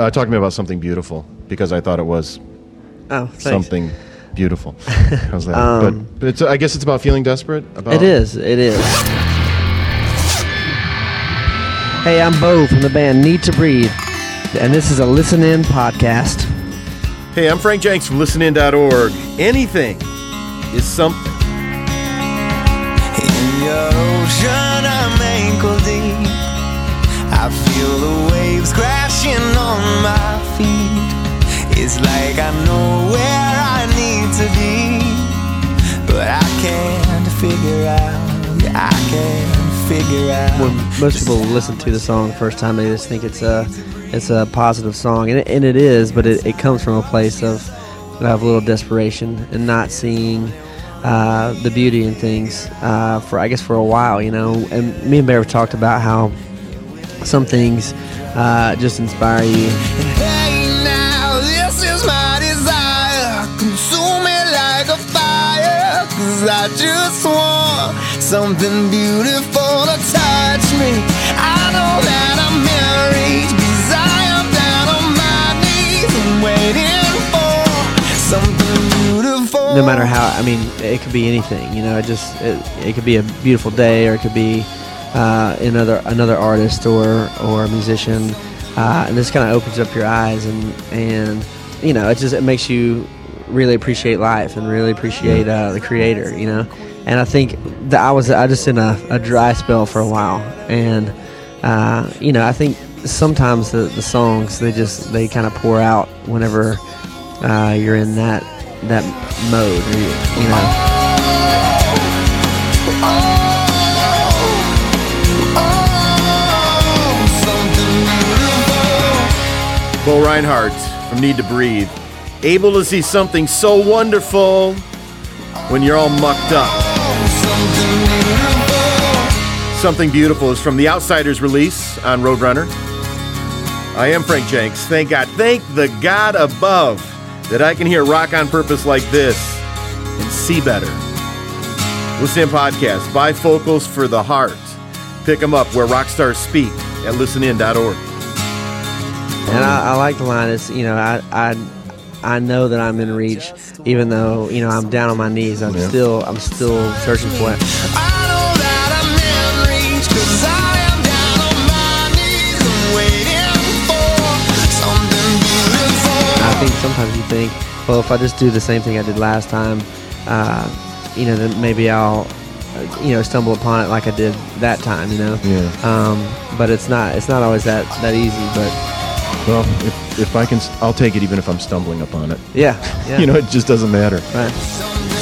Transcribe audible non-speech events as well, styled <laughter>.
Uh, talk to me about something beautiful because I thought it was Oh, thanks. something beautiful. How's that? <laughs> but but it's, I guess it's about feeling desperate. About It is. It is. Hey, I'm Bo from the band Need to Breathe, and this is a Listen In podcast. Hey, I'm Frank Jenks from listenin.org. Anything is something. In your ocean, It's like I know where I need to be, but I can't figure out. I can't figure out. When most people listen to the song the first time, they just think it's a it's a positive song, and it, and it is, but it, it comes from a place of of a little desperation and not seeing uh, the beauty in things uh, for I guess for a while, you know. And me and Bear have talked about how some things uh, just inspire you. <laughs> something beautiful to touch me. I know that I'm married. On my knees and waiting for something beautiful. no matter how i mean it could be anything you know it just it, it could be a beautiful day or it could be uh, another another artist or or a musician uh, and this kind of opens up your eyes and and you know it just it makes you really appreciate life and really appreciate uh, the creator you know and i think that i was i just in a, a dry spell for a while and uh, you know i think sometimes the, the songs they just they kind of pour out whenever uh, you're in that that mode, you, you know. Bo Rinehart from Need to Breathe. Able to see something so wonderful when you're all mucked up. Something Beautiful is from the Outsiders release on Roadrunner. I am Frank Jenks. Thank God. Thank the God above that I can hear rock on purpose like this and see better. Listen in podcast, bifocals for the heart. Pick them up where rock stars speak at listenin.org. And I, I like the line. It's you know I I I know that I'm in reach, even though you know I'm down on my knees. I'm Yeah. still I'm still searching for it. I know that I'm in reach 'cause I am down on my knees and waiting for something beautiful. I think sometimes you think, well, if I just do the same thing I did last time, uh, you know, then maybe I'll uh, you know stumble upon it like I did that time. You know. Yeah. Um, but it's not it's not always that that easy. But Well, if, if I can, I'll take it even if I'm stumbling upon it. yeah, <laughs> yeah. You know, it just doesn't matter. right.